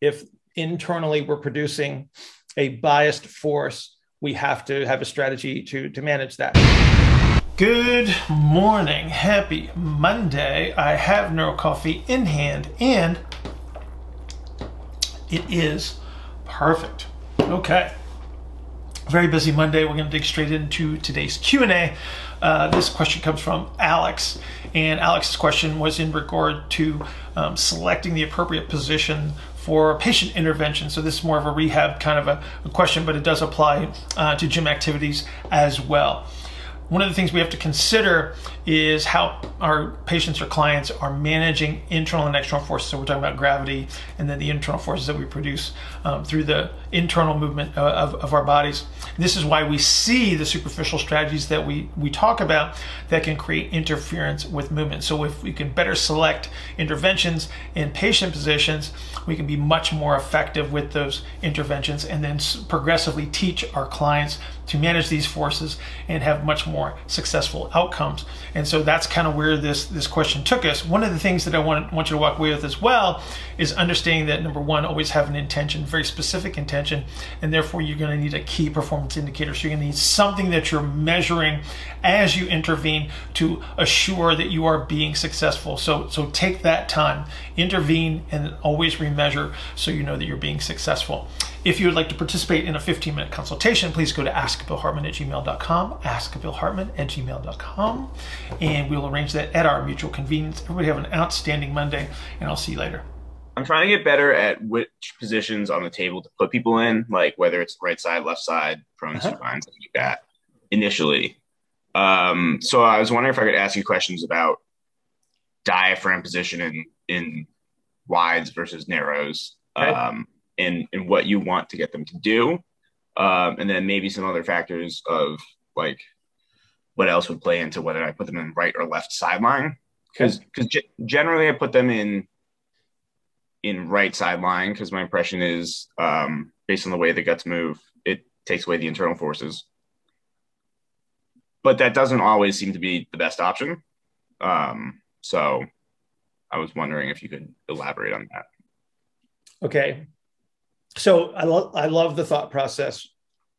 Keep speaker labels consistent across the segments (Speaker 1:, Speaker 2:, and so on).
Speaker 1: if internally we're producing a biased force, we have to have a strategy to, to manage that. Good morning. Happy Monday. I have Neuro Coffee in hand and it is perfect. Okay. Very busy Monday. We're going to dig straight into today's Q&A. Uh, this question comes from Alex, and Alex's question was in regard to um, selecting the appropriate position for patient intervention. So this is more of a rehab kind of a, a question, but it does apply uh, to gym activities as well one of the things we have to consider is how our patients or clients are managing internal and external forces. So we're talking about gravity and then the internal forces that we produce um, through the internal movement uh, of, of our bodies. This is why we see the superficial strategies that we, we talk about that can create interference with movement. So if we can better select interventions in patient positions, we can be much more effective with those interventions and then progressively teach our clients to manage these forces and have much more successful outcomes. And so that's kind of where this, this question took us. One of the things that I want, want you to walk away with as well is understanding that number one, always have an intention, very specific intention, and therefore you're going to need a key performance indicator. So you're going to need something that you're measuring as you intervene to assure that you are being successful. So, so take that time, intervene, and always remeasure so you know that you're being successful. If you would like to participate in a 15 minute consultation, please go to askbillhartman at gmail.com, askbillhartman at gmail.com, and we'll arrange that at our mutual convenience. Everybody have an outstanding Monday, and I'll see you later.
Speaker 2: I'm trying to get better at which positions on the table to put people in, like whether it's right side, left side, prone uh-huh. supine, something like that, initially. Um, so I was wondering if I could ask you questions about diaphragm position in, in wides versus narrows. Okay. Um, and and what you want to get them to do, um, and then maybe some other factors of like what else would play into whether I put them in right or left side lying. Because because g- generally I put them in in right side lying because my impression is um, based on the way the guts move, it takes away the internal forces. But that doesn't always seem to be the best option. Um, so I was wondering if you could elaborate on that.
Speaker 1: Okay so I, lo- I love the thought process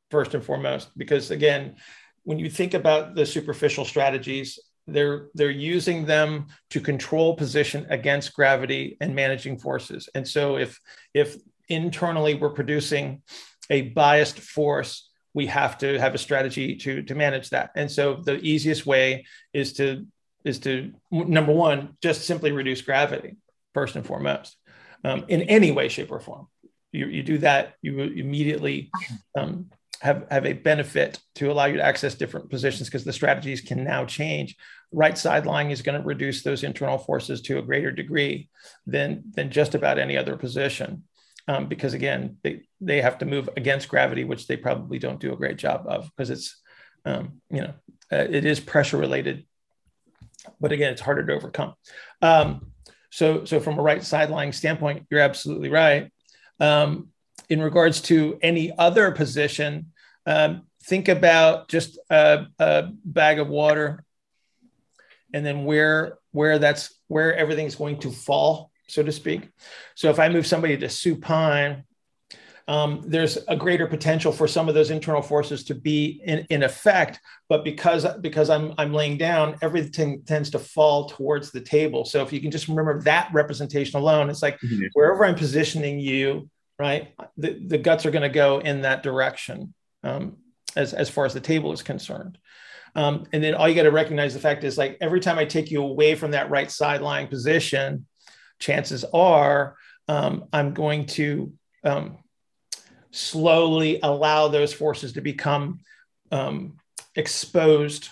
Speaker 1: first and foremost because again when you think about the superficial strategies they're they're using them to control position against gravity and managing forces. And so if if internally we're producing a biased force we have to have a strategy to to manage that. And so the easiest way is to is to number one just simply reduce gravity first and foremost um, in any way shape or form you, you do that, you immediately um, have, have a benefit to allow you to access different positions because the strategies can now change. Right side lying is going to reduce those internal forces to a greater degree than, than just about any other position. Um, because again, they, they have to move against gravity, which they probably don't do a great job of because it's, um, you know, uh, it is pressure related, but again, it's harder to overcome. Um, so, so from a right side lying standpoint, you're absolutely right. Um, in regards to any other position, um, think about just a, a, bag of water and then where where that's where everything's going to fall, so to speak. So if I move somebody to supine, um, there's a greater potential for some of those internal forces to be in, in effect. But because because I'm I'm laying down, everything tends to fall towards the table. So if you can just remember that representation alone, it's like mm-hmm. wherever I'm positioning you, right, the, the guts are going to go in that direction um, as as far as the table is concerned. Um, and then all you got to recognize the fact is like every time I take you away from that right side lying position, chances are um, I'm going to um, slowly allow those forces to become um, exposed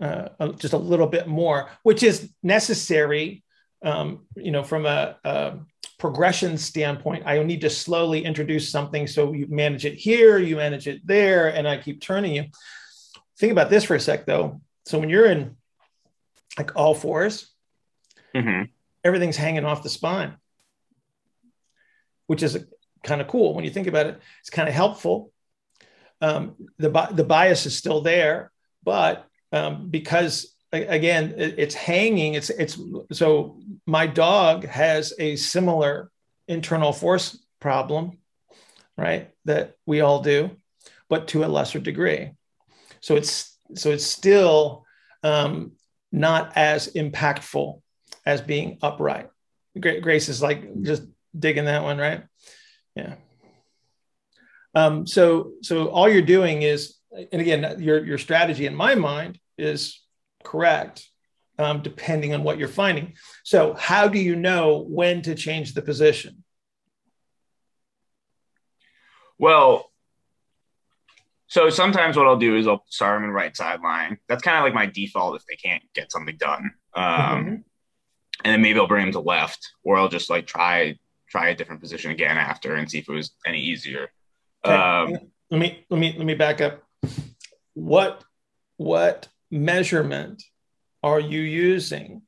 Speaker 1: uh, just a little bit more, which is necessary, um, you know, from a, a, progression standpoint. I need to slowly introduce something so you manage it here, you manage it there, and I keep turning you. Think about this for a sec, though. So when you're in like all 4s mm-hmm. everything's hanging off the spine, which is kind of cool when you think about it. It's kind of helpful. Um, the the bias is still there, but um, because again it's hanging, it's it's so my dog has a similar internal force problem, right? That we all do, but to a lesser degree. So it's so it's still um, not as impactful as being upright. Grace is like just digging that one, right? Yeah. Um, so so all you're doing is, and again, your your strategy in my mind is correct, um, depending on what you're finding. So how do you know when to change the position?
Speaker 2: Well, so sometimes what I'll do is I'll start them in right side lying. That's kind of like my default if they can't get something done. Um, mm-hmm. And then maybe I'll bring them to left, or I'll just like try try a different position again after and see if it was any easier.
Speaker 1: Okay. Um, let me let me let me back up. What what measurement are you using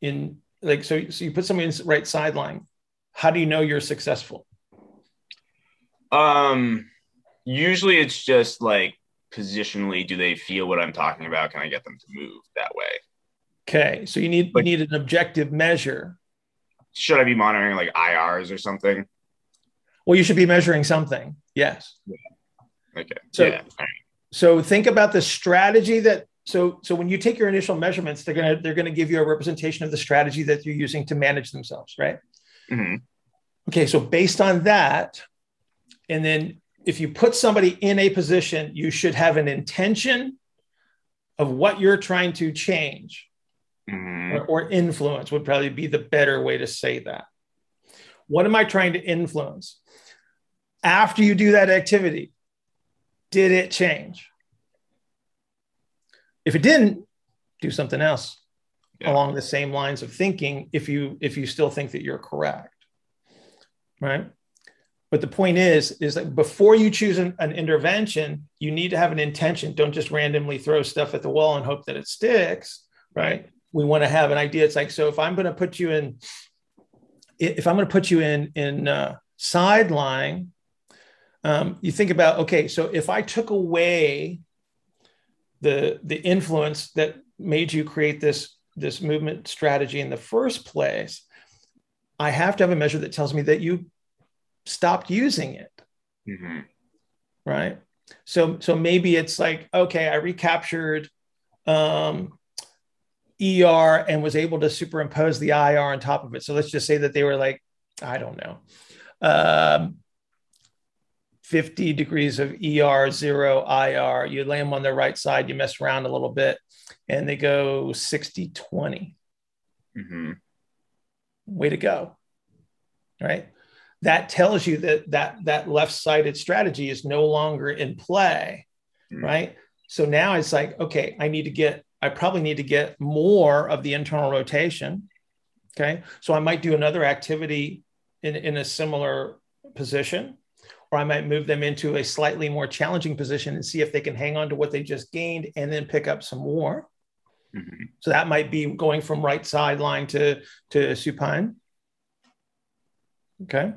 Speaker 1: in like so so you put somebody in right side lying how do you know you're successful
Speaker 2: um usually it's just like positionally do they feel what i'm talking about can i get them to move that way
Speaker 1: okay so you need but, you need an objective measure
Speaker 2: should i be monitoring like irs or something?
Speaker 1: Well you should be measuring something. Yes.
Speaker 2: Yeah. okay.
Speaker 1: So
Speaker 2: yeah.
Speaker 1: so think about the strategy that so so when you take your initial measurements they're going to they're to give you a representation of the strategy that you're using to manage themselves right? Mm-hmm. okay so based on that and then if you put somebody in a position you should have an intention of what you're trying to change mm-hmm. or, or influence would probably be the better way to say that what am i trying to influence after you do that activity did it change if it didn't, do something else yeah. along the same lines of thinking if you if you still think that you're correct. Right? But the point is, is that before you choose an, an, intervention, you need to have an intention. Don't just randomly throw stuff at the wall and hope that it sticks. Right? We want to have an idea. It's like, so if I'm going to put you in, if I'm going to put you in in uh, side lying, um, you think about okay. So if I took away the the influence that made you create this this movement strategy in the first place i have to have a measure that tells me that you stopped using it mm-hmm. right so so maybe it's like okay i recaptured um, er and was able to superimpose the ir on top of it so let's just say that they were like i don't know um, 50 degrees of ER, zero IR. You lay them on the right side, you mess around a little bit, and they go 60 20. Mm-hmm. Way to go. Right. That tells you that that, that left sided strategy is no longer in play. Mm-hmm. Right. So now it's like, okay, I need to get, I probably need to get more of the internal rotation. Okay. So I might do another activity in, in a similar position or I might move them into a slightly more challenging position and see if they can hang on to what they just gained and then pick up some more. Mm-hmm. So that might be going from right side lying to to supine. Okay.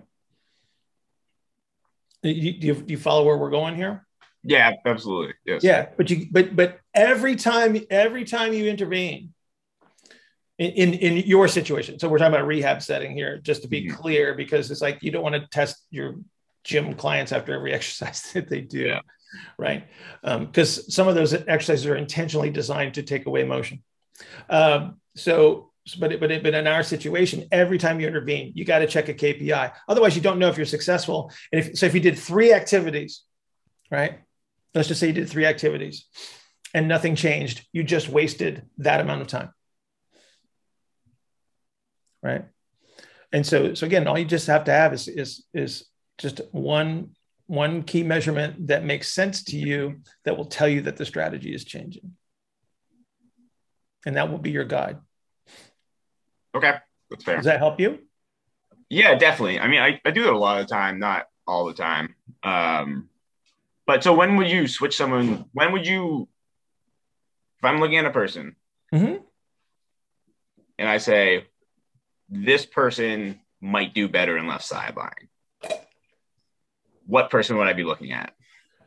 Speaker 1: Do you, do you, do you follow where we're going here?
Speaker 2: Yeah, absolutely. Yes.
Speaker 1: Yeah, but you but but every time every time you intervene in, in, in your situation, so we're talking about rehab setting here, just to be mm-hmm. clear, because it's like you don't want to test your gym clients after every exercise that they do. Yeah. Right. Because um, some of those exercises are intentionally designed to take away motion. Um, so, but, it, but, it, but in our situation, every time you intervene, you got to check a KPI. Otherwise, you don't know if you're successful. And if, so if you did three activities, right? Let's just say you did three activities and nothing changed. You just wasted that amount of time. Right. And so, so again, all you just have to have is, is, is just one one key measurement that makes sense to you that will tell you that the strategy is changing. And that will be your guide.
Speaker 2: Okay. That's fair.
Speaker 1: Does that help you?
Speaker 2: Yeah definitely. I mean i, I do it a lot of the time not all the time. Um but so when would you switch someone when would you if i'm looking at a person mm-hmm. and i say this person might do better in left side lying what person would I be looking at?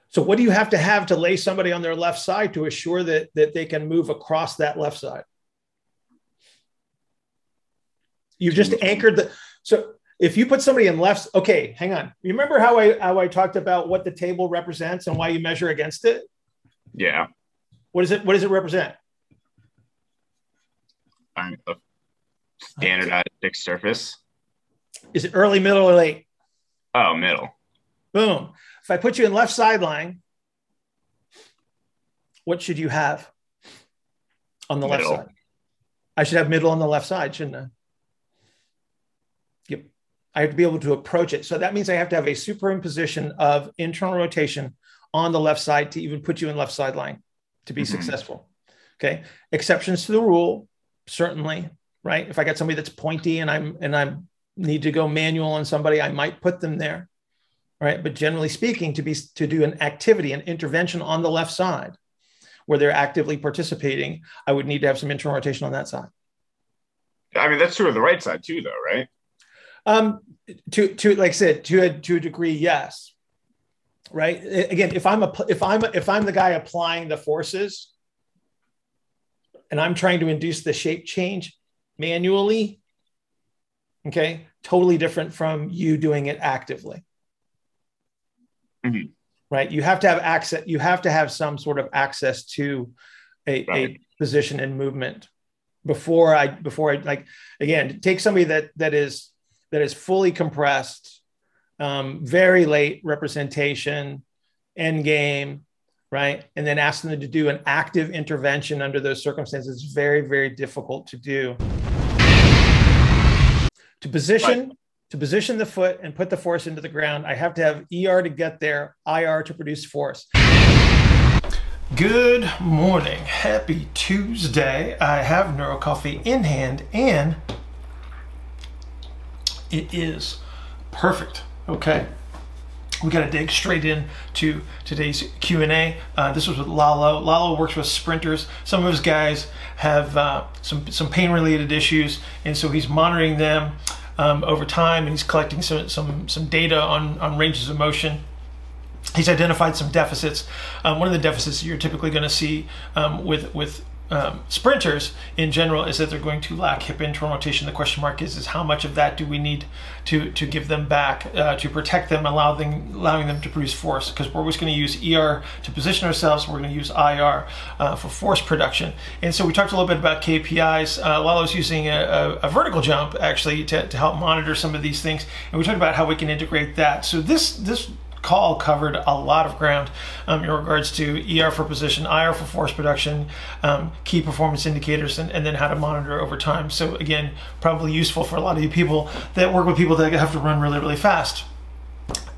Speaker 1: So what do you have to have to lay somebody on their left side to assure that that they can move across that left side? You've just anchored the so if you put somebody in left, okay, hang on. You remember how I how I talked about what the table represents and why you measure against it?
Speaker 2: Yeah.
Speaker 1: What is it? What does it represent?
Speaker 2: I'm a standardized fixed surface.
Speaker 1: Is it early, middle, or late?
Speaker 2: Oh, middle.
Speaker 1: Boom. If I put you in left side lying, what should you have on the
Speaker 2: Middle.
Speaker 1: left side? I should have middle on the left side, shouldn't I? I have to be able to approach it. So that means I have to have a superimposition of internal rotation on the left side to even put you in left side lying to be
Speaker 2: Mhm.
Speaker 1: successful. Okay. Exceptions to the rule, certainly, right? If I got somebody that's pointy and I'm and I need to go manual on somebody, I might put them there. Right. But generally speaking, to be to do an activity, an intervention on the left side where they're actively participating, I would need to have some internal rotation on that side.
Speaker 2: I mean, that's true of the right side too, though, right?
Speaker 1: Um, to to like I said, to a to a degree, yes. Right. Again, if I'm a if I'm if I'm the guy applying the forces, and I'm trying to induce the shape change manually, okay, totally different from you doing it actively.
Speaker 2: Mhm.
Speaker 1: Right. You have to have access. You have to have some sort of access to a,
Speaker 2: Right.
Speaker 1: a position and movement before I before I like again take somebody that that is that is fully compressed, um, very late representation, end game, right? And then ask them to do an active intervention under those circumstances. It's very, very difficult to do. To position, to position the foot and put the force into the ground, I have to have ER to get there, IR to produce force. Good morning. Happy Tuesday. I have Neuro Coffee in hand and it is perfect. Okay. We got to dig straight in to today's Q&A. Uh, this was with Lalo. Lalo works with sprinters. Some of his guys have uh, some, some pain-related issues, and so he's monitoring them um, over time, and he's collecting some, some, some data on, on ranges of motion he's identified some deficits. Um, one of the deficits you're typically going to see um, with with um, sprinters in general is that they're going to lack hip internal rotation. The question mark is is how much of that do we need to to give them back uh, to protect them, allow them allowing them to produce force? Because we're always going to use ER to position ourselves. We're going to use IR uh, for force production. And so we talked a little bit about KPIs. Uh, Lalo's using a, a, a vertical jump actually to, to help monitor some of these things, and we talked about how we can integrate that. So this this call covered a lot of ground um, in regards to ER for position, IR for force production, um, key performance indicators, and, and then how to monitor over time. So, again, probably useful for a lot of you people that work with people that have to run really, really fast.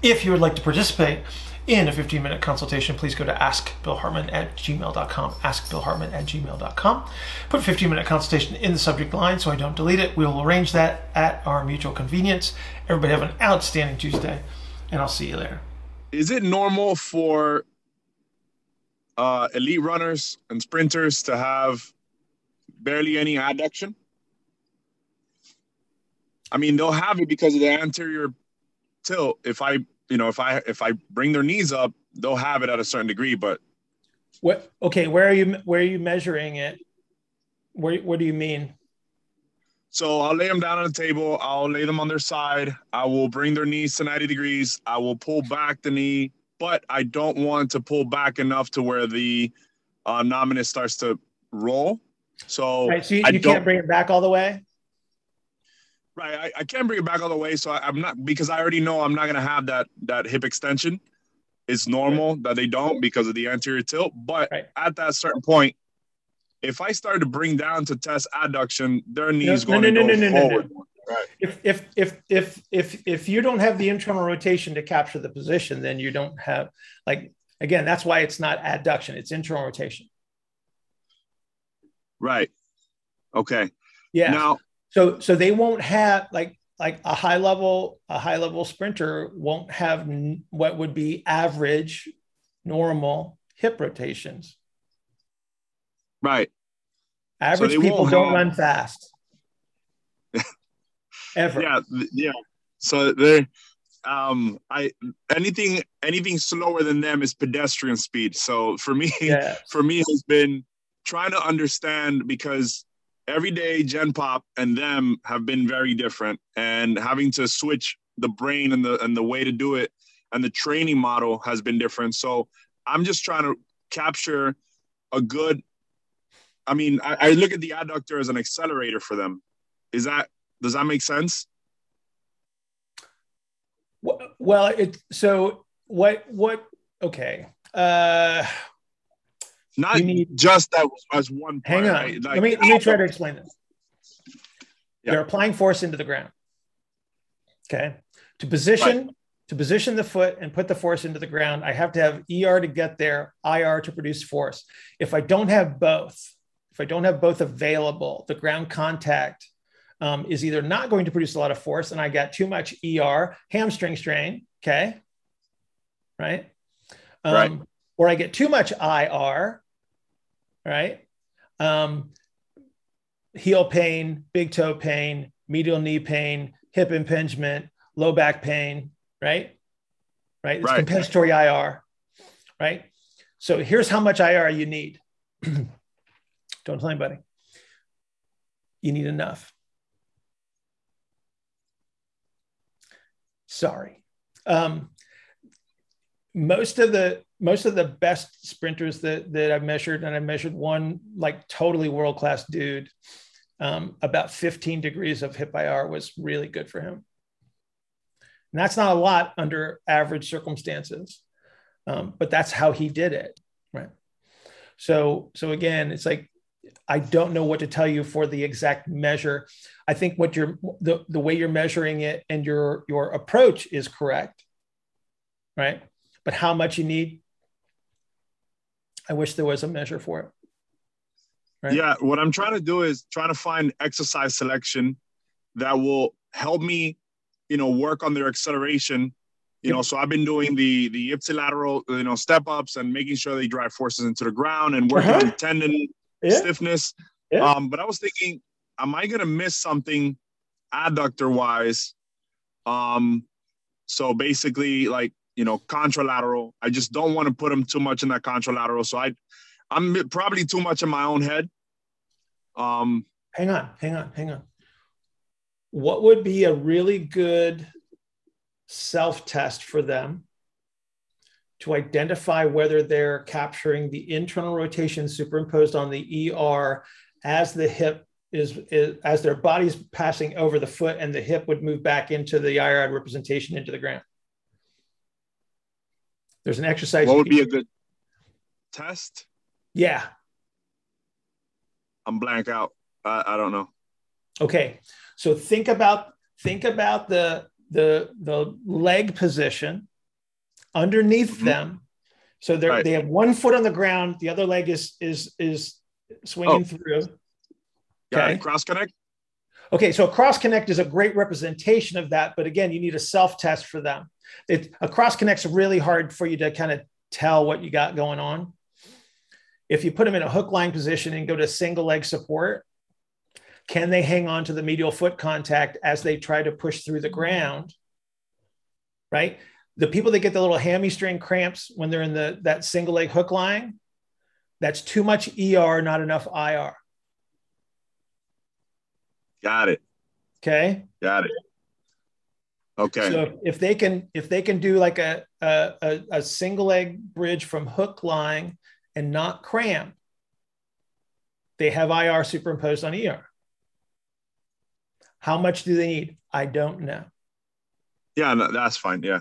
Speaker 1: If you would like to participate in a 15 minute consultation, please go to askbillhartman at gmail.com. Askbillhartman at gmail.com. Put 15 minute consultation in the subject line so I don't delete it. We will arrange that at our mutual convenience. Everybody have an outstanding Tuesday, and I'll see you later.
Speaker 3: Is it normal for uh, elite runners and sprinters to have barely any adduction? I mean, they'll have it because of the anterior tilt. If I, you know, if I if I bring their knees up, they'll have it at a certain degree. But
Speaker 1: What? Okay, where are you? Where are you measuring it? Where? What do you mean?
Speaker 3: So I'll lay them down on the table. I'll lay them on their side. I will bring their knees to 90 degrees. I will pull back the knee, but I don't want to pull back enough to where the uh, nominus starts to roll. So
Speaker 1: Right. So you,
Speaker 3: I
Speaker 1: you can't bring it back all the way.
Speaker 3: Right, I, I can't bring it back all the way, so I, I'm not because I already know I'm not gonna have that that hip extension. It's normal that they don't because of the anterior tilt, but
Speaker 1: Right.
Speaker 3: at that certain point, if I start to bring down to test adduction, their knees
Speaker 1: no,
Speaker 3: going
Speaker 1: no,
Speaker 3: to
Speaker 1: no,
Speaker 3: go
Speaker 1: no, no, no, no.
Speaker 3: forward. Right.
Speaker 1: If if if if if if you don't have the internal rotation to capture the position, then you don't have like again. That's why it's not adduction; it's internal rotation.
Speaker 3: Right. Okay.
Speaker 1: Yeah.
Speaker 3: Now,
Speaker 1: so so they won't have like like a high level a high level sprinter won't have n- what would be average normal hip rotations.
Speaker 3: Right.
Speaker 1: Average
Speaker 3: they
Speaker 1: people don't
Speaker 3: have-
Speaker 1: run fast. Ever.
Speaker 3: Yeah. Yeah. So they're um I anything anything slower than them is pedestrian speed. So for me,
Speaker 1: Yeah.
Speaker 3: for me has been trying to understand because every day Gen Pop and them have been very different, and having to switch the brain and the and the way to do it and the training model has been different. So I'm just trying to capture a good. I mean, I, I look at the adductor as an accelerator for them. Is that does that make sense?
Speaker 1: Well, it so what what okay. Uh
Speaker 3: not need, just that as one.
Speaker 1: Part, hang on. Right? Like, let me let me try to explain this. Yeah. They're applying force into the ground. Okay. To position right. to position the foot and put the force into the ground, I have to have ER to get there, IR to produce force. If I don't have both, if I don't have both available, the ground contact um, is either not going to produce a lot of force, and I got too much ER, hamstring strain. Okay. Right. Um, right. Or I get too much IR, right? Um, heel pain, big toe pain, medial knee pain, hip impingement, low back pain, right? Right. It's right. compensatory IR, right? So here's how much IR you need. Don't tell anybody. You need enough. Sorry. Um, most of the most of the best sprinters that that I've measured, and I measured one like totally world class dude. Um, about 15 degrees of hip IR was really good for him. And that's not a lot under average circumstances, um, but that's how he did it, right? So, so again, it's like I don't know what to tell you for the exact measure. I think what you're the, the way you're measuring it and your your approach is correct, right? But how much you need, I wish there was a measure for it.
Speaker 3: Right? Yeah, what I'm trying to do is trying to find exercise selection that will help me, you know, work on their acceleration. You know, so I've been doing the the ipsilateral, you know, step ups and making sure they drive forces into the ground and working uh-huh. on tendon yeah. stiffness. Yeah. Um, but I was thinking, am I gonna miss something adductor wise? Um, so basically, like you know, contralateral. I just don't want to put him too much in that contralateral. So I, I'm probably too much in my own head. Um,
Speaker 1: hang on, hang on, hang on. What would be a really good self test for them to identify whether they're capturing the internal rotation superimposed on the ER as the hip is, is as their body's passing over the foot and the hip would move back into the IRAD representation into the ground? There's an exercise.
Speaker 3: What would be a good test?
Speaker 1: Yeah.
Speaker 3: I'm blank out. I, I don't know.
Speaker 1: Okay. So think about think about the the the leg position underneath mm-hmm. them. So they right. they have one foot on the ground, the other leg is is is swinging oh. through.
Speaker 3: Okay. cross connect.
Speaker 1: Okay, so a cross connect is a great representation of that, but again, you need a self test for them. It, a cross connect's really hard for you to kind of tell what you got going on. If you put them in a hook lying position and go to single leg support, can they hang on to the medial foot contact as they try to push through the ground? Right? The people that get the little hamstring cramps when they're in the that single leg hook lying, that's too much ER, not enough IR.
Speaker 3: Got it.
Speaker 1: Okay.
Speaker 3: Got it. Okay.
Speaker 1: So if they can if they can do like a a, a single leg bridge from hook lying and not cramp, they have IR superimposed on ER. How much do they need? I don't know.
Speaker 3: Yeah, no, that's fine. Yeah.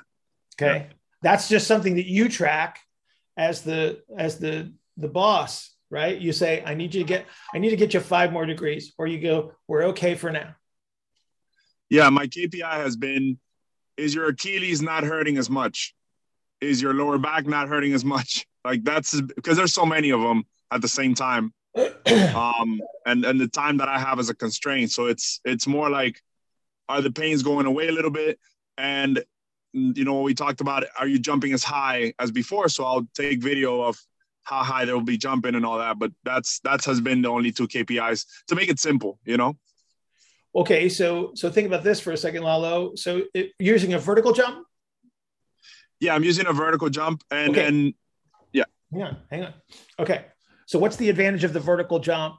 Speaker 1: Okay. Yeah. That's just something that you track as the as the the boss, right? You say, I need you to get I need to get you five more degrees, or you go, we're okay for now.
Speaker 3: Yeah, my KPI has been is your Achilles not hurting as much? Is your lower back not hurting as much? Like that's because there's so many of them at the same time. um, and and the time that I have is a constraint. So it's it's more like, are the pains going away a little bit? And you know, we talked about, are you jumping as high as before? So I'll take video of how high they'll be jumping and all that. But that's that has been the only two KPIs to make it simple. You know.
Speaker 1: Okay, so so think about this for a second, Lalo. So it, using a vertical jump.
Speaker 3: Yeah, I'm using a vertical jump, and okay. and yeah.
Speaker 1: Hang on, hang on. Okay, so what's the advantage of the vertical jump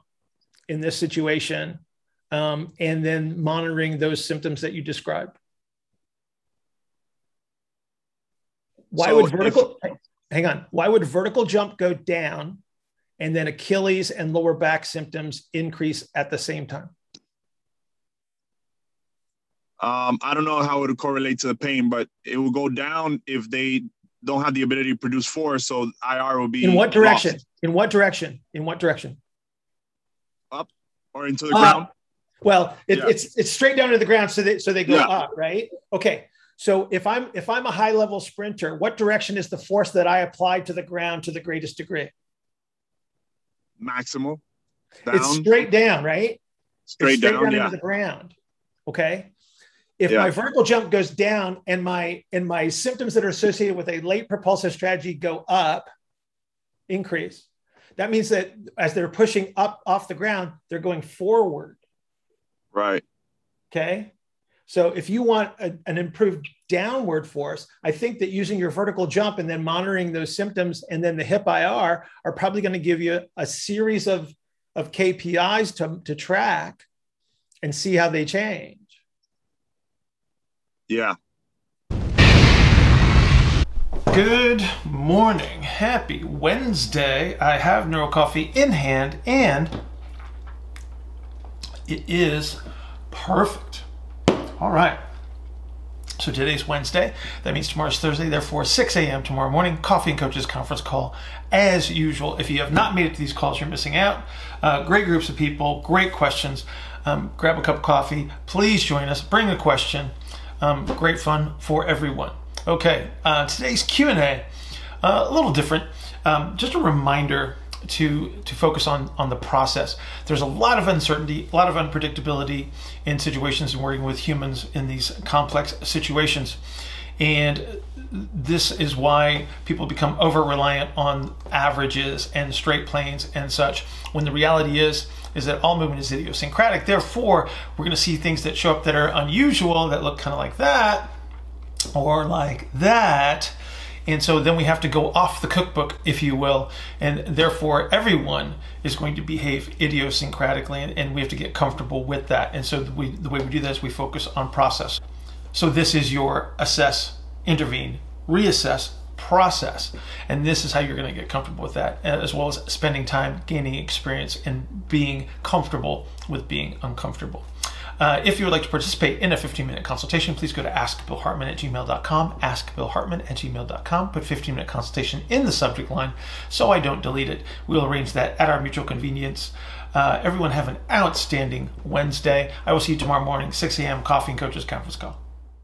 Speaker 1: in this situation um, and then monitoring those symptoms that you described. Why so would vertical, if, hang on, why would vertical jump go down and then Achilles and lower back symptoms increase at the same time?
Speaker 3: Um, I don't know how it would correlate to the pain, but it will go down if they don't have the ability to produce force. So IR will be
Speaker 1: in what direction? Lost. In what direction? In what direction?
Speaker 3: Up or into the uh, ground?
Speaker 1: Well, it, yeah. it's it's straight down to the ground, so they so they go yeah. up, right? Okay. So if I'm if I'm a high level sprinter, what direction is the force that I apply to the ground to the greatest degree?
Speaker 3: Maximal.
Speaker 1: Down. It's straight down, right?
Speaker 3: Straight, straight down, down
Speaker 1: yeah. into the ground. Okay. If yeah. my vertical jump goes down and my and my symptoms that are associated with a late propulsive strategy go up, increase. That means that as they're pushing up off the ground, they're going forward.
Speaker 3: Right.
Speaker 1: Okay. So if you want a, an improved downward force, I think that using your vertical jump and then monitoring those symptoms and then the hip IR are probably going to give you a series of, of KPIs to, to track and see how they change.
Speaker 3: Yeah.
Speaker 1: Good morning. Happy Wednesday. I have Neuro Coffee in hand and it is perfect. All right. So today's Wednesday. That means tomorrow's Thursday. Therefore, 6 a.m. tomorrow morning, Coffee and Coaches conference call. As usual, if you have not made it to these calls, you're missing out. Uh, great groups of people, great questions. Um, grab a cup of coffee. Please join us. Bring a question. Um, great fun for everyone. Okay, uh, today's Q and A, uh, a little different. Um, just a reminder to to focus on on the process. There's a lot of uncertainty, a lot of unpredictability in situations and working with humans in these complex situations. And this is why people become over reliant on averages and straight planes and such. When the reality is, is that all movement is idiosyncratic. Therefore, we're going to see things that show up that are unusual, that look kind of like that, or like that. And so then we have to go off the cookbook, if you will, and therefore everyone is going to behave idiosyncratically, and, and we have to get comfortable with that. And so we, the way we do that is we focus on process. So this is your assess, intervene, reassess, process. And this is how you're going to get comfortable with that, as well as spending time gaining experience and being comfortable with being uncomfortable. Uh, if you would like to participate in a 15 minute consultation, please go to askbillhartman at gmail.com, askbillhartman at gmail.com. Put 15 minute consultation in the subject line so I don't delete it. We'll arrange that at our mutual convenience. Uh, everyone have an outstanding Wednesday. I will see you tomorrow morning, 6 a.m. Coffee and Coaches Conference Call.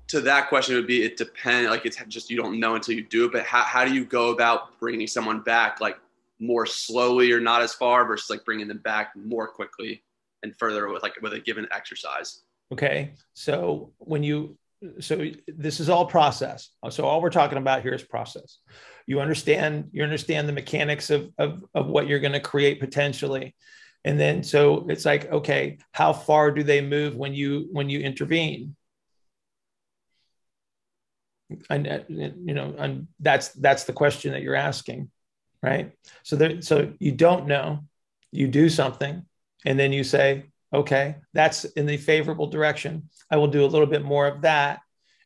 Speaker 4: To that question would be it depends. Like it's just you don't know until you do it. But how, how do you go about bringing someone back like more slowly or not as far versus like bringing them back more quickly? And further with like with a given exercise.
Speaker 1: Okay. So when you so this is all process. So all we're talking about here is process. You understand you understand the mechanics of of, of what you're going to create potentially. And then so it's like, okay, how far do they move when you when you intervene? And you know, and that's that's the question that you're asking, right? So there, so you don't know, you do something, and then you say, okay, that's in the favorable direction. I will do a little bit more of that.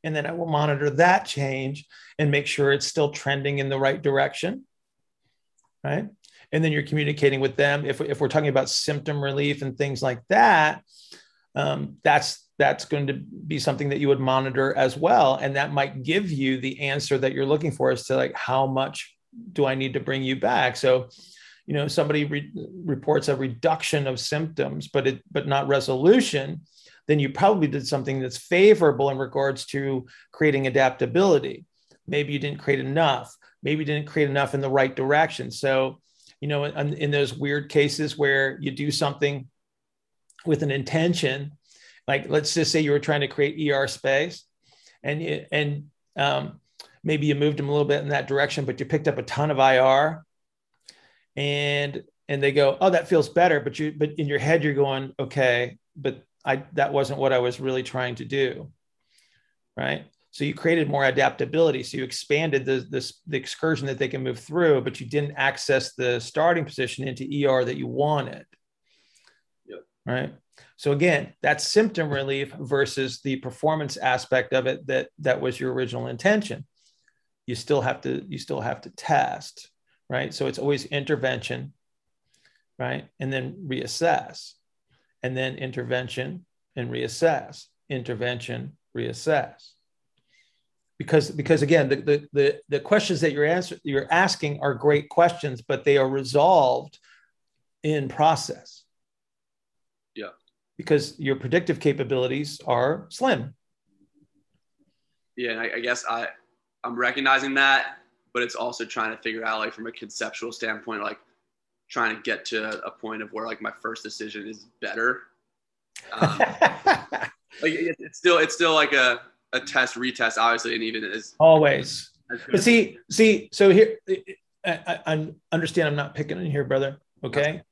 Speaker 1: And then I will monitor that change and make sure it's still trending in the right direction. Right. And then you're communicating with them. If, if we're talking about symptom relief and things like that, um, that's that's going to be something that you would monitor as well. And that might give you the answer that you're looking for as to like how much do I need to bring you back? So you know somebody re- reports a reduction of symptoms but it but not resolution then you probably did something that's favorable in regards to creating adaptability. Maybe you didn't create enough. Maybe you didn't create enough in the right direction. So you know in, in those weird cases where you do something with an intention like let's just say you were trying to create er space and and um, maybe you moved them a little bit in that direction but you picked up a ton of ir and and they go, "Oh, that feels better," but you but in your head you're going, "Okay, but I that wasn't what I was really trying to do." Right? So you created more adaptability. So you expanded the, the, the excursion that they can move through, but you didn't access the starting position into ER that you wanted.
Speaker 4: Yeah.
Speaker 1: right? So again, that's symptom relief versus the performance aspect of it that that was your original intention. You still have to you still have to test, right? So it's always intervention, right? And then reassess. And then intervention and reassess. Intervention, reassess. Because because again, the the the, the questions that you're answer, you're asking are great questions, but they are resolved in process Yeah. because your predictive capabilities are slim.
Speaker 4: Yeah, and I, I guess I I'm recognizing that, but it's also trying to figure out like from a conceptual standpoint, like trying to get to a point of where like my first decision is better. Um, like it, it's still it's still like a a test retest obviously and even as
Speaker 1: always. as but see see so here I, I, understand i'm not picking in here brother okay?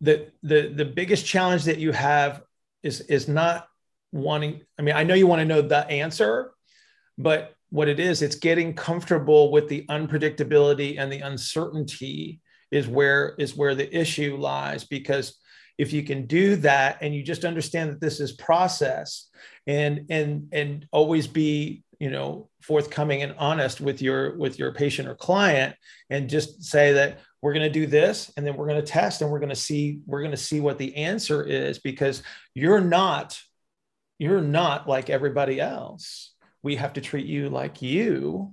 Speaker 1: The the the biggest challenge that you have is is not wanting i mean i know you want to know the answer but what it is it's getting comfortable with the unpredictability and the uncertainty is where is where the issue lies. Because if you can do that and you just understand that this is process and and and always be you know forthcoming and honest with your with your patient or client and just say that we're going to do this and then we're going to test and we're going to see we're going to see what the answer is because you're not you're not like everybody else we have to treat you like you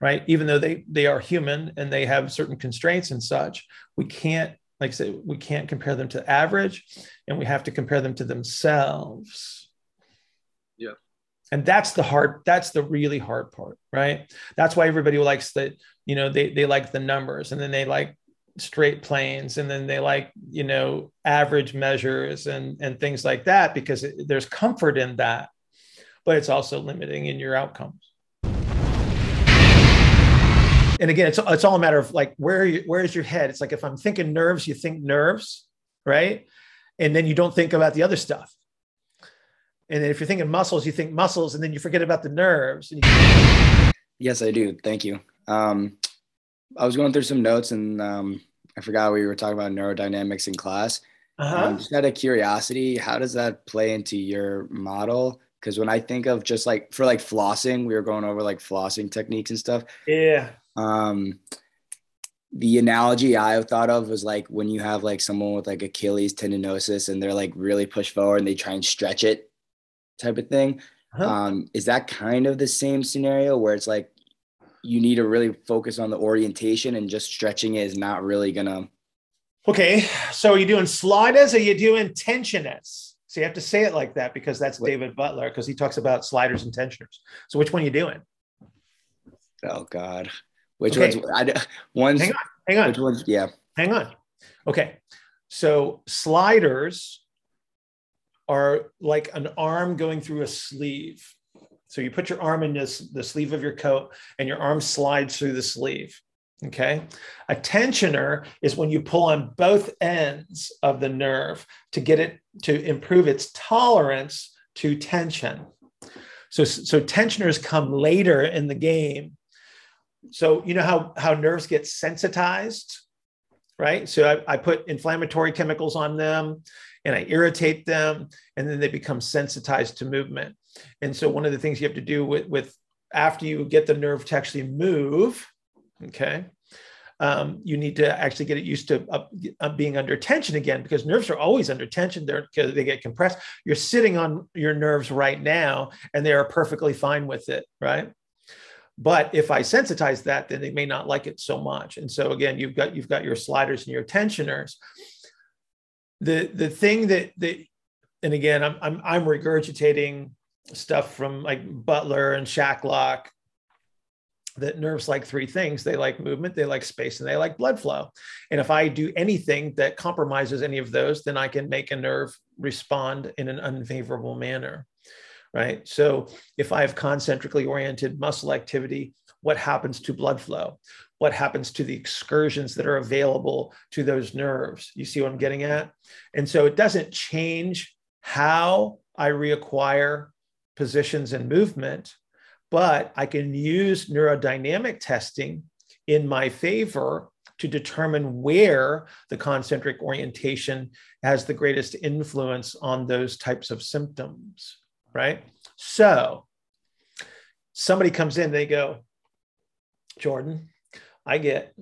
Speaker 1: right even though they they are human and they have certain constraints and such we can't like I said, we can't compare them to average and we have to compare them to themselves.
Speaker 4: Yeah.
Speaker 1: And that's the hard, that's the really hard part, right? That's why everybody likes that, you know, they they like the numbers and then they like straight planes and then they like, you know, average measures and and things like that because it, there's comfort in that. But it's also limiting in your outcomes and again, it's it's all a matter of like where you, where is your head? It's like if I'm thinking nerves, you think nerves, right? And then you don't think about the other stuff. And then if you're thinking muscles, you think muscles, and then you forget about the nerves. You-
Speaker 5: yes, I do. Thank you. Um, I was going through some notes, and um, I forgot we were talking about neurodynamics in class. Uh-huh. Um, just out of curiosity, how does that play into your model? Because when I think of just like for like flossing, we were going over like flossing techniques and stuff.
Speaker 1: Yeah.
Speaker 5: Um, the analogy I thought of was like when you have like someone with like Achilles tendinosis and they're like really pushed forward and they try and stretch it type of thing. Uh-huh. Um, is that kind of the same scenario where it's like you need to really focus on the orientation and just stretching it is not really gonna
Speaker 1: Okay, so are you doing sliders or you doing tensioners? So you have to say it like that because that's Wait. David Butler because he talks about sliders and tensioners. So which one are you doing?
Speaker 5: Oh God. Which okay. one's I, one's
Speaker 1: hang on, hang on.
Speaker 5: Which one's yeah.
Speaker 1: Hang on. Okay. So sliders are like an arm going through a sleeve. So you put your arm in this, the sleeve of your coat and your arm slides through the sleeve. Okay. A tensioner is when you pull on both ends of the nerve to get it to improve its tolerance to tension. So, so tensioners come later in the game so you know how how nerves get sensitized right so I, I, put inflammatory chemicals on them and i irritate them and then they become sensitized to movement and so one of the things you have to do with with after you get the nerve to actually move okay um, you need to actually get it used to being under tension again because nerves are always under tension they're they get compressed you're sitting on your nerves right now and they are perfectly fine with it right but if I sensitize that, then they may not like it so much. And so again, you've got you've got your sliders and your tensioners. The the thing that that and again, I'm I'm, I'm regurgitating stuff from like Butler and Shacklock that nerves like three things they like movement they like space and they like blood flow and if i do anything that compromises any of those then i can make a nerve respond in an unfavorable manner right? So if I have concentrically oriented muscle activity, what happens to blood flow? What happens to the excursions that are available to those nerves? You see what I'm getting at? And so it doesn't change how I reacquire positions and movement, but I can use neurodynamic testing in my favor to determine where the concentric orientation has the greatest influence on those types of symptoms, right? So somebody comes in, they go, Jordan, I get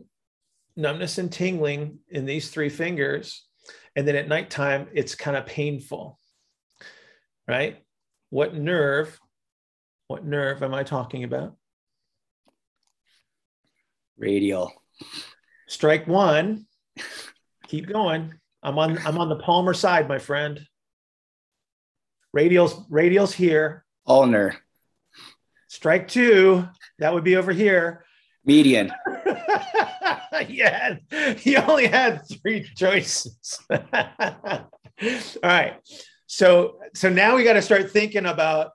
Speaker 1: numbness and tingling in these three fingers. And then at nighttime, it's kind of painful, right? What nerve, what nerve am I talking about?
Speaker 5: Radial.
Speaker 1: Strike one. Keep going. I'm on I'm on the palmar side, my friend. Radials, radials here.
Speaker 5: Ulnar.
Speaker 1: Strike two. That would be over here.
Speaker 5: Median.
Speaker 1: yeah, he only had three choices. all right. So so now we got to start thinking about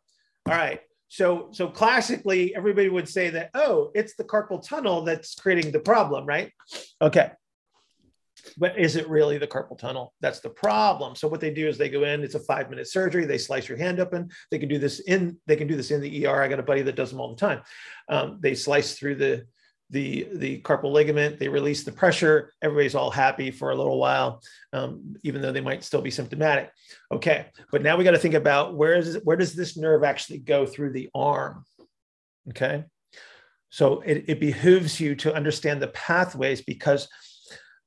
Speaker 1: all right. So so classically everybody would say that oh, it's the carpal tunnel that's creating the problem, right? Okay. But is it really the carpal tunnel? That's the problem. So what they do is they go in, it's a 5-minute surgery, they slice your hand open. They can do this in they can do this in the ER. I got a buddy that does them all the time. Um, they slice through the the the carpal ligament they release the pressure everybody's all happy for a little while um, even though they might still be symptomatic. Okay but now we got to think about where is where does this nerve actually go through the arm? Okay so it, it behooves you to understand the pathways because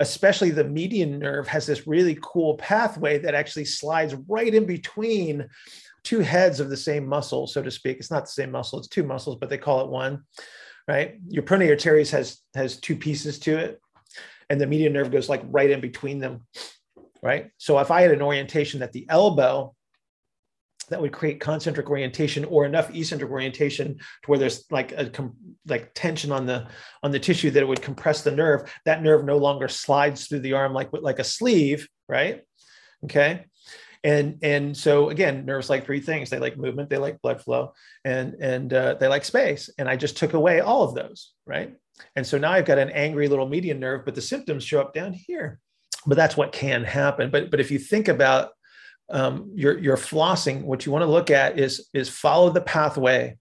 Speaker 1: especially the median nerve has this really cool pathway that actually slides right in between two heads of the same muscle so to speak. It's not the same muscle it's two muscles but they call it one right? Your pronator teres has has two pieces to it, and the median nerve goes like right in between them, right? So if I had an orientation at the elbow, that would create concentric orientation or enough eccentric orientation to where there's like a like tension on the on the tissue that it would compress the nerve. That nerve no longer slides through the arm like with like a sleeve, right? Okay and and so again nerves like three things. They like movement they like blood flow and and uh, they like space. And i just took away all of those right? And so now i've got an angry little median nerve but the symptoms show up down here. But that's what can happen. But but if you think about um, your your flossing what you want to look at is is follow the pathway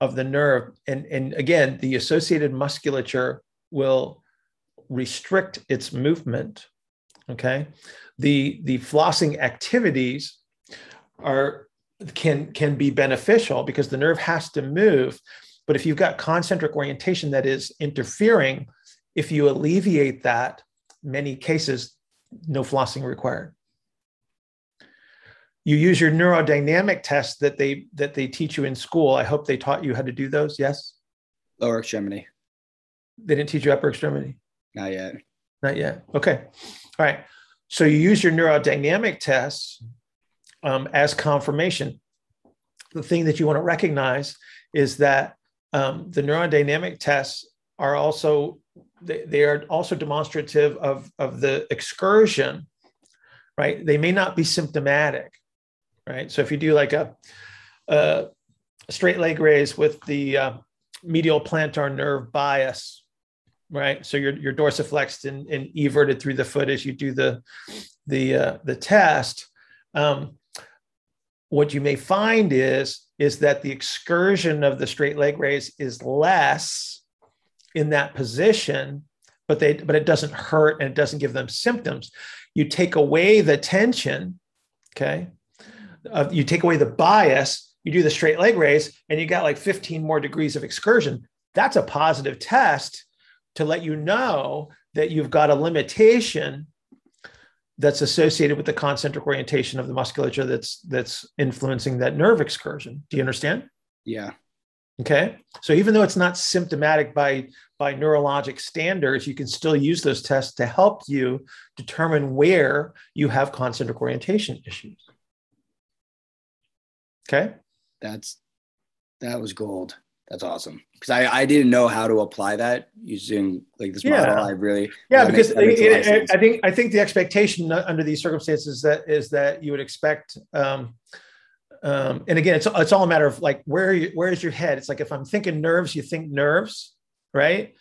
Speaker 1: of the nerve. And and again the associated musculature will restrict its movement okay the the flossing activities are can can be beneficial because the nerve has to move. But if you've got concentric orientation that is interfering if you alleviate that many cases no flossing required. You use your neurodynamic test that they that they teach you in school. I hope they taught you how to do those. Yes?
Speaker 5: Lower extremity.
Speaker 1: They didn't teach you upper extremity?
Speaker 5: Not yet.
Speaker 1: Not yet. Okay. All right so you use your neurodynamic tests um, as confirmation. The thing that you want to recognize is that um, the neurodynamic tests are also they, they are also demonstrative of, of the excursion, right? They may not be symptomatic, right? So if you do like a, a straight leg raise with the uh, medial plantar nerve bias, right? So you're, you're dorsiflexed and, and everted through the foot as you do the, the, uh, the test. Um, what you may find is, is that the excursion of the straight leg raise is less in that position, but they, but it doesn't hurt and it doesn't give them symptoms. You take away the tension, okay? Uh, you take away the bias, you do the straight leg raise, and you got like 15 more degrees of excursion. That's a positive test to let you know that you've got a limitation that's associated with the concentric orientation of the musculature that's that's influencing that nerve excursion. Do you understand?
Speaker 5: Yeah.
Speaker 1: Okay. So even though it's not symptomatic by by neurologic standards, you can still use those tests to help you determine where you have concentric orientation issues. Okay.
Speaker 5: That's that was gold. That's awesome because I, I didn't know how to apply that using like this
Speaker 1: yeah.
Speaker 5: model. I really
Speaker 1: yeah because it, it, I think I think the expectation under these circumstances that is that you would expect. Um, um, and again, it's it's all a matter of like where you, where is your head? It's like if I'm thinking nerves, you think nerves, right?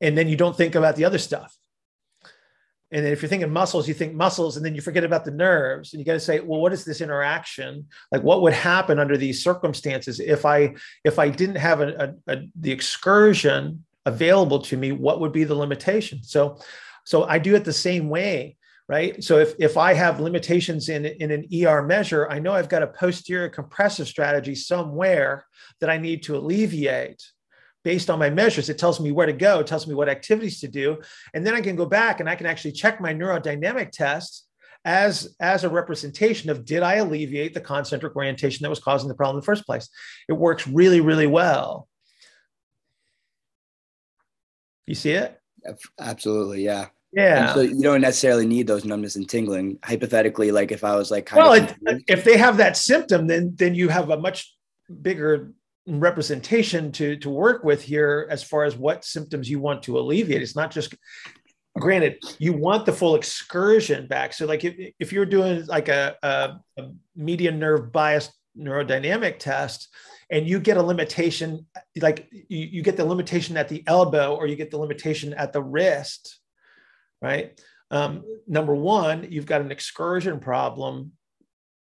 Speaker 1: And then you don't think about the other stuff. And then if you're thinking muscles, you think muscles, and then you forget about the nerves. And you got to say, well, what is this interaction? Like, what would happen under these circumstances if I if I didn't have a, a, a the excursion available to me, what would be the limitation? So, so I do it the same way, right? So if, if I have limitations in, in an ER measure, I know I've got a posterior compressive strategy somewhere that I need to alleviate based on my measures. It tells me where to go, it tells me what activities to do. And then I can go back and I can actually check my neurodynamic tests as, as a representation of did I alleviate the concentric orientation that was causing the problem in the first place? It works really, really well. You see it?
Speaker 5: Absolutely, yeah.
Speaker 1: Yeah.
Speaker 5: And so you don't necessarily need those numbness and tingling. Hypothetically, like if I was like
Speaker 1: well, it, if they have that symptom, then then you have a much bigger representation to to work with here as far as what symptoms you want to alleviate. It's not just granted you want the full excursion back. So like if, if you're doing like a, a, a median nerve biased neurodynamic test and you get a limitation like you, you get the limitation at the elbow or you get the limitation at the wrist right um, number one you've got an excursion problem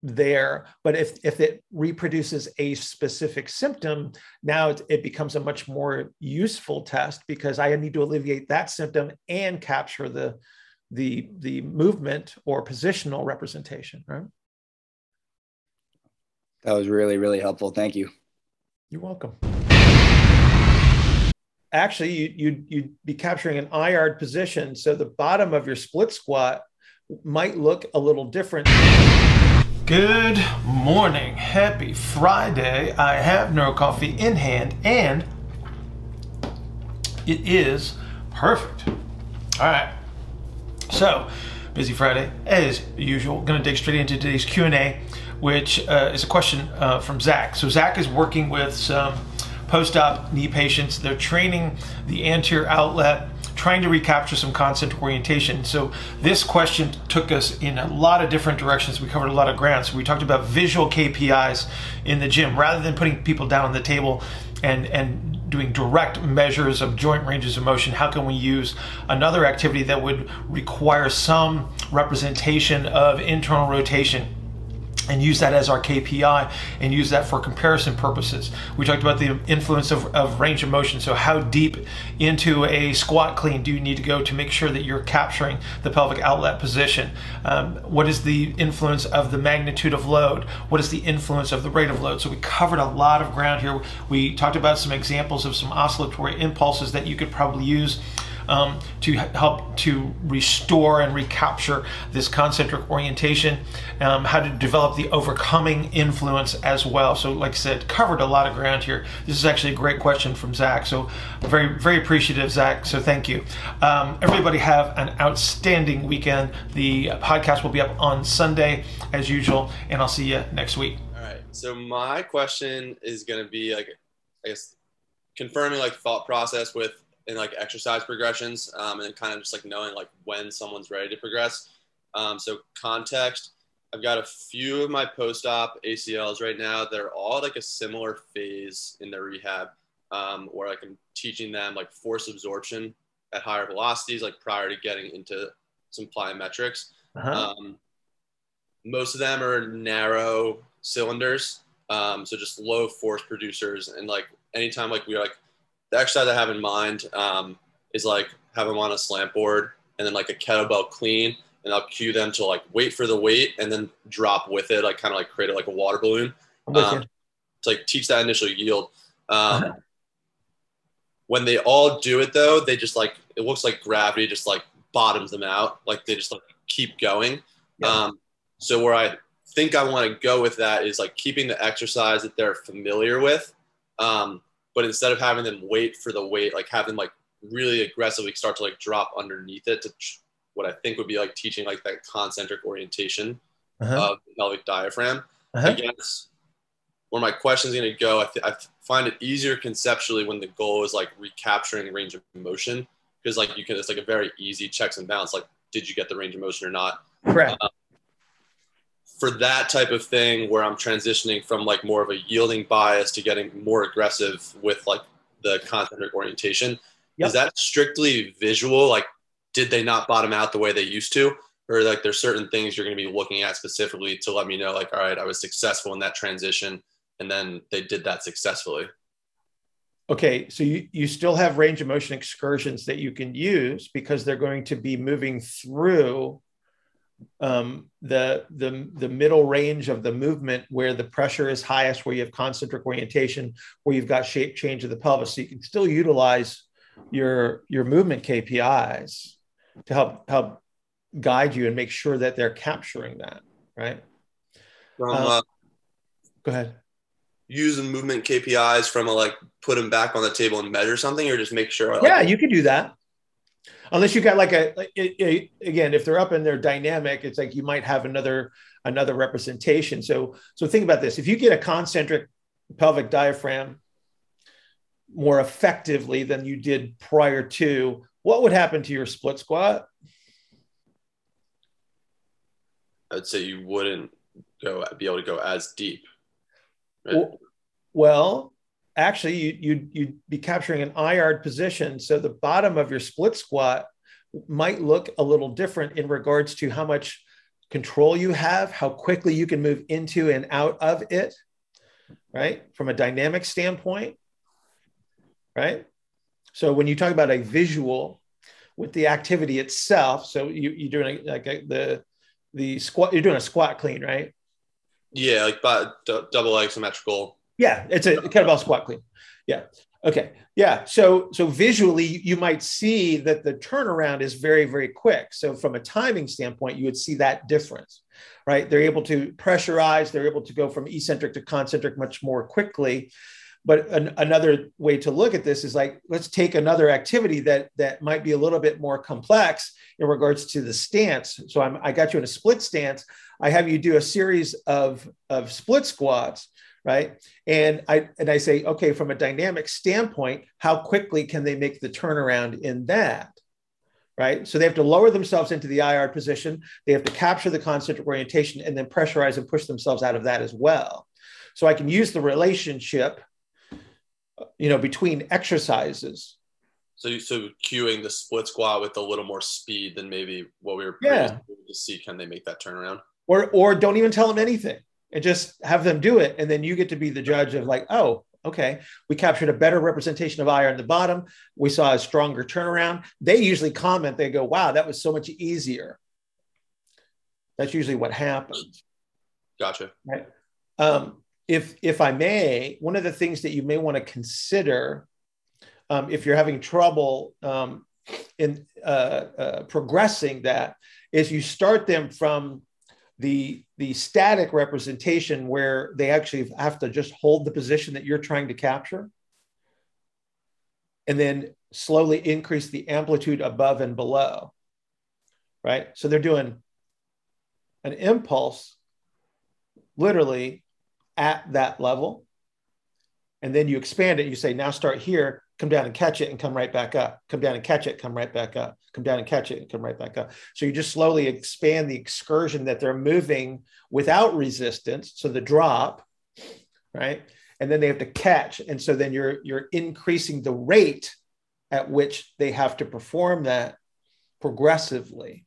Speaker 1: there but if if it reproduces a specific symptom now it, it, becomes a much more useful test because i need to alleviate that symptom and capture the the the movement or positional representation right?
Speaker 5: That was really really helpful. Thank you.
Speaker 1: You're welcome. Actually you, you'd, you'd be capturing an IARD position so the bottom of your split squat might look a little different Good morning. Happy Friday. I have Neuro Coffee in hand and it is perfect. All right. So, busy Friday as usual. Going to dig straight into today's Q&A, which uh, is a question uh, from Zach. So Zach is working with some post-op knee patients. They're training the anterior outlet trying to recapture some concentric orientation. So this question took us in a lot of different directions. We covered a lot of ground. So we talked about visual KPIs in the gym rather than putting people down on the table and and doing direct measures of joint ranges of motion. How can we use another activity that would require some representation of internal rotation? And use that as our KPI and use that for comparison purposes. We talked about the influence of, of, range of motion. So, how deep into a squat clean do you need to go to make sure that you're capturing the pelvic outlet position? Um, what is the influence of the magnitude of load? What is the influence of the rate of load? So, we covered a lot of ground here. We talked about some examples of some oscillatory impulses that you could probably use um, to help to restore and recapture this concentric orientation, um, how to develop the overcoming influence as well. So, like I said, covered a lot of ground here. This is actually a great question from Zach. So, very, very appreciative, Zach. So, thank you. Um, everybody have an outstanding weekend. The podcast will be up on Sunday as usual, and I'll see you next week.
Speaker 6: All right. So, my question is going to be like, I guess, confirming like thought process with in like exercise progressions um, and kind of just like knowing like when someone's ready to progress. Um, so context, I've got a few of my post-op ACLs right now. They're all like a similar phase in their rehab, um, where like I'm teaching them like force absorption at higher velocities, like prior to getting into some plyometrics. Uh-huh. Um, most of them are narrow cylinders, um, so just low force producers. And like anytime like we're like the exercise I have in mind um, is like have them on a slant board and then like a kettlebell clean, and I'll cue them to like wait for the weight and then drop with it, like kind of like create it like a water balloon. Um, to like teach that initial yield. Um, uh-huh. When they all do it though, they just like it looks like gravity just like bottoms them out. Like they just like keep going. Yeah. Um, so where I think I want to go with that is like keeping the exercise that they're familiar with. Um, but instead of having them wait for the weight, like have them like really aggressively start to like drop underneath it to what I think would be like teaching like that concentric orientation uh-huh. of the pelvic diaphragm. Uh-huh. I guess where my question is going to go, I, th- I find it easier conceptually when the goal is like recapturing range of motion because like you can, it's like a very easy checks and balance. Like, did you get the range of motion or not?
Speaker 1: Correct. Uh,
Speaker 6: for that type of thing where I'm transitioning from like more of a yielding bias to getting more aggressive with like the content orientation, yep. is that strictly visual? Like, did they not bottom out the way they used to? Or like there's certain things you're going to be looking at specifically to let me know, like, all right, I was successful in that transition and then they did that successfully.
Speaker 1: Okay, so you, you still have range of motion excursions that you can use because they're going to be moving through um, the, the, the middle range of the movement where the pressure is highest, where you have concentric orientation, where you've got shape change of the pelvis. So you can still utilize your, your movement KPIs to help, help guide you and make sure that they're capturing that, right?
Speaker 6: From, um, uh,
Speaker 1: go ahead.
Speaker 6: Using movement KPIs from a like put them back on the table and measure something, or just make sure.
Speaker 1: Like, yeah, you could do that unless you got like a, a, a, again if they're up and they're dynamic it's like you might have another another representation. So so think about this. If you get a concentric pelvic diaphragm more effectively than you did prior to what would happen to your split squat?
Speaker 6: I'd say you wouldn't go be able to go as deep.
Speaker 1: Right? well, well actually you, you'd, you'd be capturing an IARD position. So the bottom of your split squat might look a little different in regards to how much control you have, how quickly you can move into and out of it, right? From a dynamic standpoint, right? So when you talk about a visual with the activity itself, so you, you're doing like a, the the squat, you're doing a squat clean, right?
Speaker 6: Yeah, like but uh, double isometrical
Speaker 1: yeah, it's a kettlebell squat clean. Yeah. Okay. Yeah. So so visually, you might see that the turnaround is very very quick. So from a timing standpoint, you would see that difference, right? They're able to pressurize. They're able to go from eccentric to concentric much more quickly. But an, another way to look at this is like let's take another activity that that might be a little bit more complex in regards to the stance. So I'm, I got you in a split stance. I have you do a series of of split squats right? And i and i say okay from a dynamic standpoint how quickly can they make the turnaround in that right? So they have to lower themselves into the IR position they have to capture the concentric orientation and then pressurize and push themselves out of that as well. So i can use the relationship you know between exercises.
Speaker 6: So so cueing the split squat with a little more speed than maybe what we were
Speaker 1: yeah.
Speaker 6: to see can they make that turnaround?
Speaker 1: Or or don't even tell them anything and just have them do it. And then you get to be the judge of like, oh, okay, we captured a better representation of IR in the bottom. We saw a stronger turnaround. They usually comment, they go, wow, that was so much easier. That's usually what happens.
Speaker 6: Gotcha.
Speaker 1: Right. Um, if if I may, one of the things that you may want to consider um, if you're having trouble um, in uh, uh, progressing that is you start them from the the static representation where they actually have to just hold the position that you're trying to capture and then slowly increase the amplitude above and below right? So they're doing an impulse literally at that level and then you expand it. You say now start here come down and catch it and come right back up, come down and catch it, come right back up, come down and catch it and come right back up. So you just slowly expand the excursion that they're moving without resistance. So the drop, right? And then they have to catch. And so then you're you're increasing the rate at which they have to perform that progressively.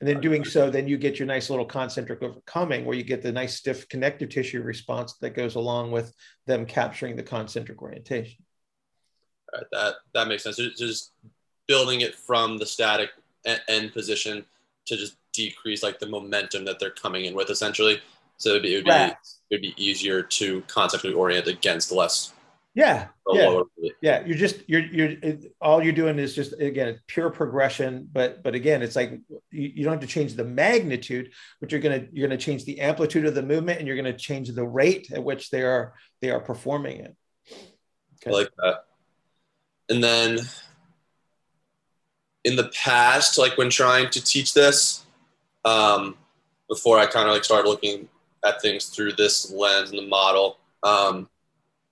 Speaker 1: And then doing so, then you get your nice little concentric overcoming where you get the nice stiff connective tissue response that goes along with them capturing the concentric orientation.
Speaker 6: Right, that that makes sense. Just building it from the static end position to just decrease like the momentum that they're coming in with, essentially. So it'd be, it'd be, right. it'd be easier to conceptually orient against less.
Speaker 1: Yeah, yeah, yeah. You're just you're you're it, all you're doing is just again pure progression, but but again, it's like you, you don't have to change the magnitude, but you're gonna you're gonna change the amplitude of the movement, and you're gonna change the rate at which they are they are performing it.
Speaker 6: Okay. I like that and then in the past, like when trying to teach this, um, before I kind of like started looking at things through this lens and the model, um,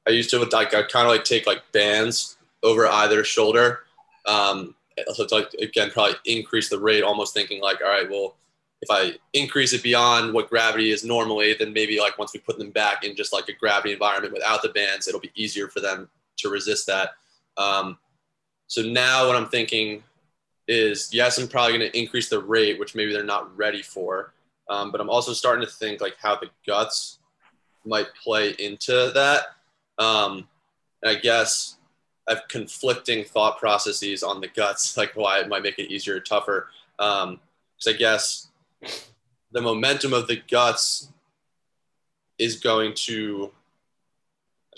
Speaker 6: I used to like I kind of like take like bands over either shoulder. Um, so it's like again probably increase the rate, almost thinking like, all right, well, if I increase it beyond what gravity is normally, then maybe like once we put them back in just like a gravity environment without the bands, it'll be easier for them to resist that. Um, so now what I'm thinking is, yes, I'm probably going to increase the rate, which maybe they're not ready for. Um, but I'm also starting to think like how the guts might play into that. Um, I guess I have conflicting thought processes on the guts, like why it might make it easier or tougher. Because um, I guess the momentum of the guts is going to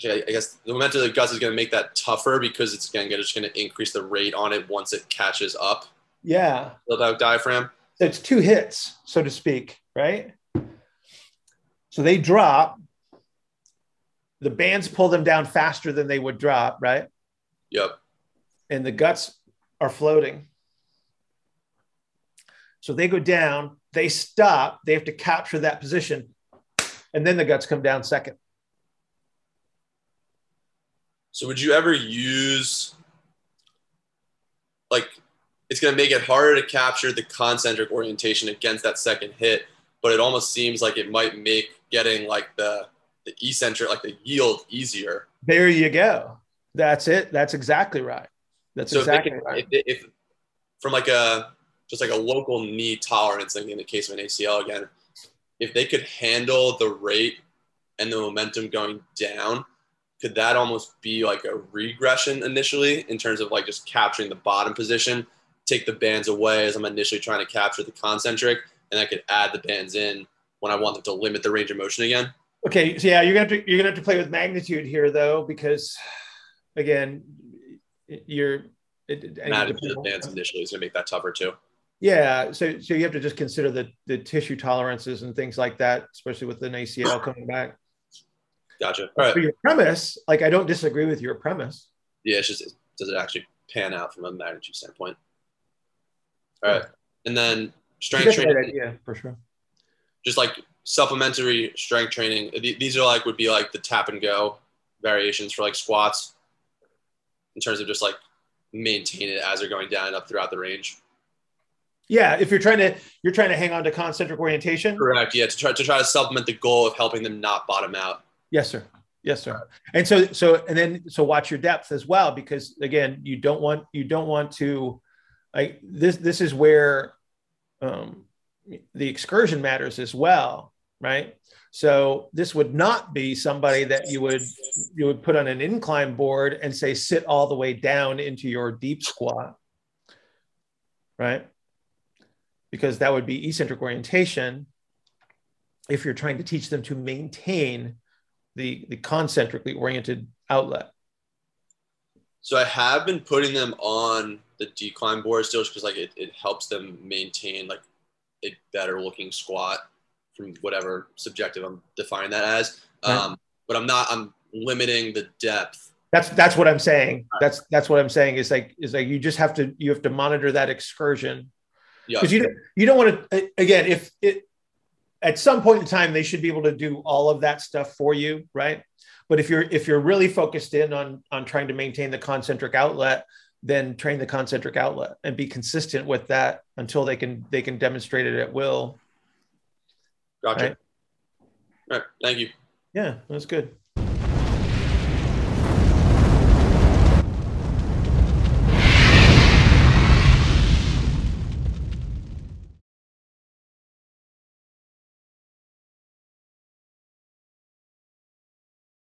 Speaker 6: I guess the momentum of the guts is going to make that tougher because it's again just going to increase the rate on it once it catches up.
Speaker 1: Yeah.
Speaker 6: Build out diaphragm.
Speaker 1: It's two hits, so to speak, right? So they drop. The bands pull them down faster than they would drop, right?
Speaker 6: Yep.
Speaker 1: And the guts are floating. So they go down, they stop, they have to capture that position, and then the guts come down second.
Speaker 6: So would you ever use like it's going to make it harder to capture the concentric orientation against that second hit, but it almost seems like it might make getting like the the eccentric like the yield easier.
Speaker 1: There you go. That's it. That's exactly right. That's so exactly
Speaker 6: if
Speaker 1: right.
Speaker 6: If, if, from like a just like a local knee tolerance, like in the case of an ACL again, if they could handle the rate and the momentum going down, could that almost be like a regression initially in terms of like just capturing the bottom position, take the bands away as I'm initially trying to capture the concentric, and I could add the bands in when I want them to limit the range of motion again?
Speaker 1: Okay, so yeah, you're gonna to, you're gonna have to play with magnitude here though, because again, you're it,
Speaker 6: adding the bands initially is gonna make that tougher too.
Speaker 1: Yeah, so so you have to just consider the the tissue tolerances and things like that, especially with an ACL coming back.
Speaker 6: Gotcha. All right.
Speaker 1: For your premise, like I don't disagree with your premise.
Speaker 6: Yeah, it's just does it actually pan out from a magnitude standpoint? All right, and then strength training.
Speaker 1: Yeah, for sure.
Speaker 6: Just like supplementary strength training. These are like would be like the tap and go variations for like squats in terms of just like maintain it as they're going down and up throughout the range.
Speaker 1: Yeah, if you're trying to you're trying to hang on to concentric orientation.
Speaker 6: Correct. Yeah, to try to try to supplement the goal of helping them not bottom out.
Speaker 1: Yes, sir. Yes, sir. And so so and then so watch your depth as well because again, you don't want you don't want to like this this is where um the excursion matters as well, right? So this would not be somebody that you would you would put on an incline board and say sit all the way down into your deep squat, right? Because that would be eccentric orientation if you're trying to teach them to maintain the, the concentrically oriented outlet.
Speaker 6: So I have been putting them on the decline board still just because like it, it helps them maintain like a better looking squat from whatever subjective I'm defining that as. Right. Um, but I'm not I'm limiting the depth.
Speaker 1: That's that's what I'm saying. That's that's what I'm saying is like is like you just have to you have to monitor that excursion. Yeah. Because you you don't want to again if it at some point in time they should be able to do all of that stuff for you right? But if you're if you're really focused in on on trying to maintain the concentric outlet then train the concentric outlet and be consistent with that until they can they can demonstrate it at will.
Speaker 6: Gotcha. Right? all right. Thank you.
Speaker 1: Yeah that's good